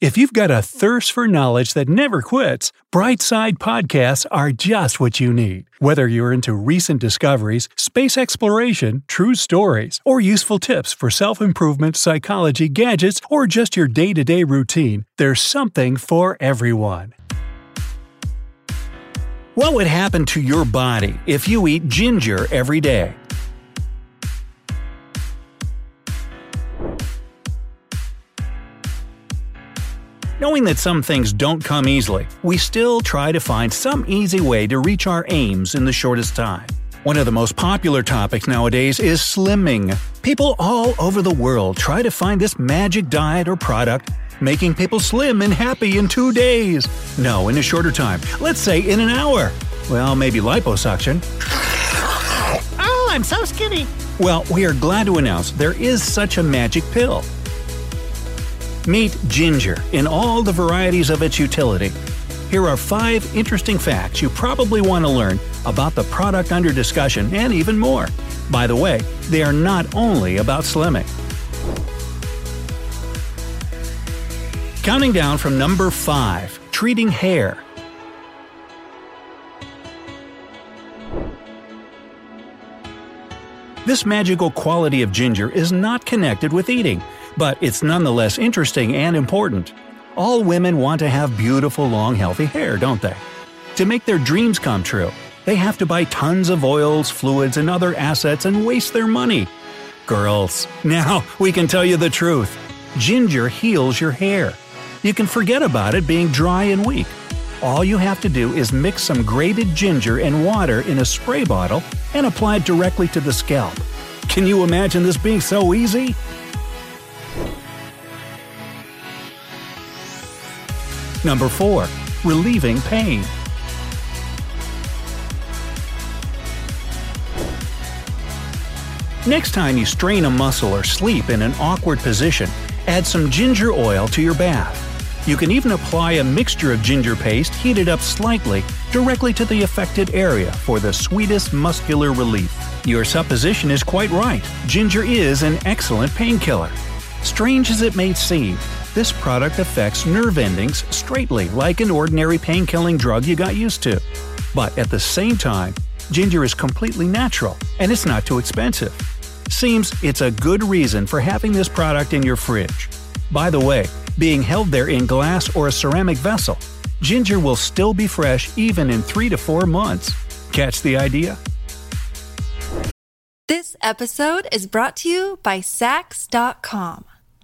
If you've got a thirst for knowledge that never quits, Brightside Podcasts are just what you need. Whether you're into recent discoveries, space exploration, true stories, or useful tips for self improvement, psychology, gadgets, or just your day to day routine, there's something for everyone. What would happen to your body if you eat ginger every day? Knowing that some things don't come easily, we still try to find some easy way to reach our aims in the shortest time. One of the most popular topics nowadays is slimming. People all over the world try to find this magic diet or product, making people slim and happy in two days. No, in a shorter time. Let's say in an hour. Well, maybe liposuction. Oh, I'm so skinny. Well, we are glad to announce there is such a magic pill. Meet ginger in all the varieties of its utility. Here are five interesting facts you probably want to learn about the product under discussion and even more. By the way, they are not only about slimming. Counting down from number 5 Treating Hair. This magical quality of ginger is not connected with eating but it's nonetheless interesting and important. All women want to have beautiful, long, healthy hair, don't they? To make their dreams come true, they have to buy tons of oils, fluids, and other assets and waste their money. Girls, now we can tell you the truth. Ginger heals your hair. You can forget about it being dry and weak. All you have to do is mix some grated ginger and water in a spray bottle and apply it directly to the scalp. Can you imagine this being so easy? Number 4. Relieving pain. Next time you strain a muscle or sleep in an awkward position, add some ginger oil to your bath. You can even apply a mixture of ginger paste heated up slightly directly to the affected area for the sweetest muscular relief. Your supposition is quite right. Ginger is an excellent painkiller. Strange as it may seem, this product affects nerve endings straightly like an ordinary pain killing drug you got used to. But at the same time, ginger is completely natural and it's not too expensive. Seems it's a good reason for having this product in your fridge. By the way, being held there in glass or a ceramic vessel, ginger will still be fresh even in 3 to 4 months. Catch the idea? This episode is brought to you by Saks.com.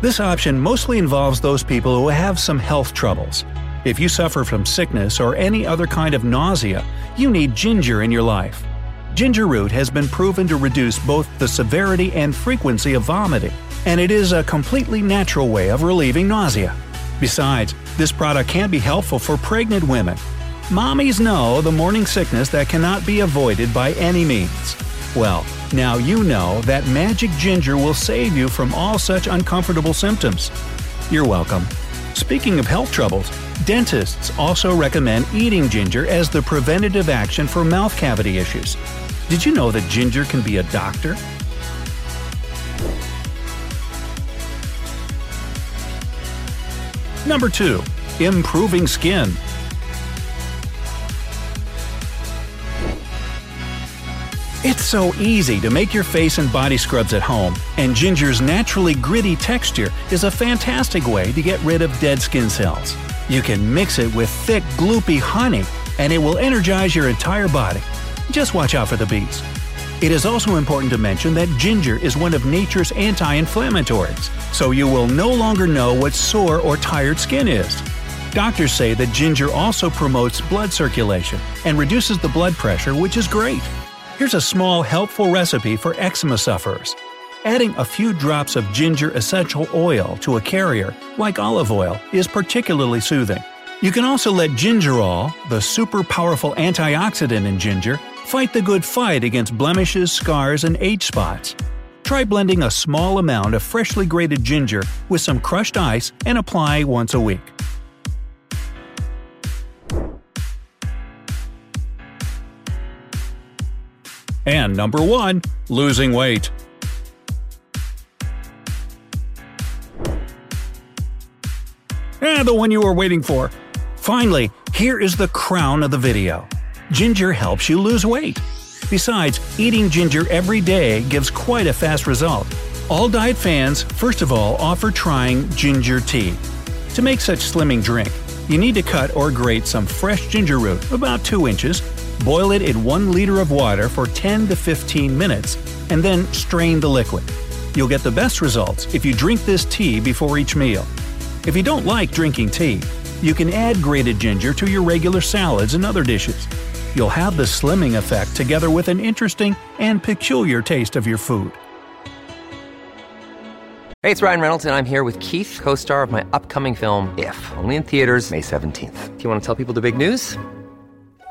This option mostly involves those people who have some health troubles. If you suffer from sickness or any other kind of nausea, you need ginger in your life. Ginger root has been proven to reduce both the severity and frequency of vomiting, and it is a completely natural way of relieving nausea. Besides, this product can be helpful for pregnant women. Mommies know the morning sickness that cannot be avoided by any means. Well, now you know that magic ginger will save you from all such uncomfortable symptoms. You're welcome. Speaking of health troubles, dentists also recommend eating ginger as the preventative action for mouth cavity issues. Did you know that ginger can be a doctor? Number 2. Improving skin. It's so easy to make your face and body scrubs at home, and ginger's naturally gritty texture is a fantastic way to get rid of dead skin cells. You can mix it with thick, gloopy honey, and it will energize your entire body. Just watch out for the bees. It is also important to mention that ginger is one of nature's anti inflammatories, so you will no longer know what sore or tired skin is. Doctors say that ginger also promotes blood circulation and reduces the blood pressure, which is great. Here's a small helpful recipe for eczema sufferers. Adding a few drops of ginger essential oil to a carrier, like olive oil, is particularly soothing. You can also let gingerol, the super powerful antioxidant in ginger, fight the good fight against blemishes, scars, and age spots. Try blending a small amount of freshly grated ginger with some crushed ice and apply once a week. And number 1. Losing weight. Ah, the one you were waiting for. Finally, here is the crown of the video. Ginger helps you lose weight. Besides, eating ginger every day gives quite a fast result. All diet fans, first of all, offer trying ginger tea. To make such slimming drink, you need to cut or grate some fresh ginger root, about 2 inches, boil it in 1 liter of water for 10 to 15 minutes, and then strain the liquid. You'll get the best results if you drink this tea before each meal. If you don't like drinking tea, you can add grated ginger to your regular salads and other dishes. You'll have the slimming effect together with an interesting and peculiar taste of your food. Hey, it's Ryan Reynolds, and I'm here with Keith, co star of my upcoming film, If, only in theaters, May 17th. Do you want to tell people the big news?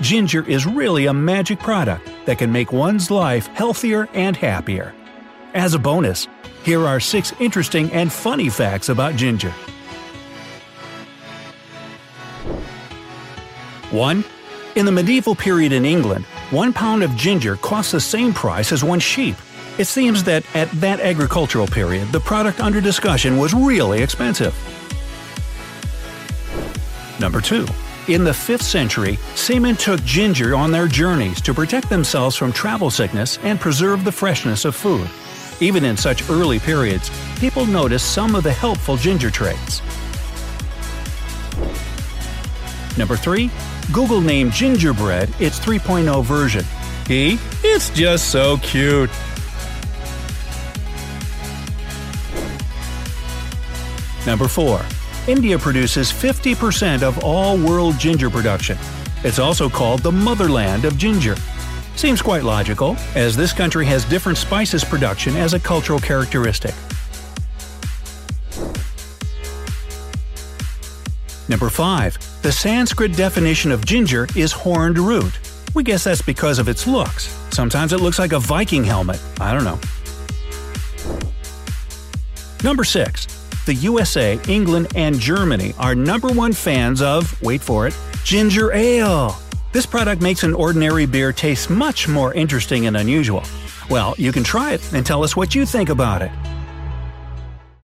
ginger is really a magic product that can make one's life healthier and happier. As a bonus, here are six interesting and funny facts about ginger. 1. In the medieval period in England, one pound of ginger cost the same price as one sheep. It seems that at that agricultural period, the product under discussion was really expensive. Number 2. In the 5th century, seamen took ginger on their journeys to protect themselves from travel sickness and preserve the freshness of food. Even in such early periods, people noticed some of the helpful ginger traits. Number 3. Google named Gingerbread its 3.0 version. E. It's just so cute. Number 4. India produces 50% of all world ginger production. It's also called the motherland of ginger. Seems quite logical, as this country has different spices production as a cultural characteristic. Number 5. The Sanskrit definition of ginger is horned root. We guess that's because of its looks. Sometimes it looks like a Viking helmet. I don't know. Number 6. The USA, England, and Germany are number one fans of, wait for it, ginger ale. This product makes an ordinary beer taste much more interesting and unusual. Well, you can try it and tell us what you think about it.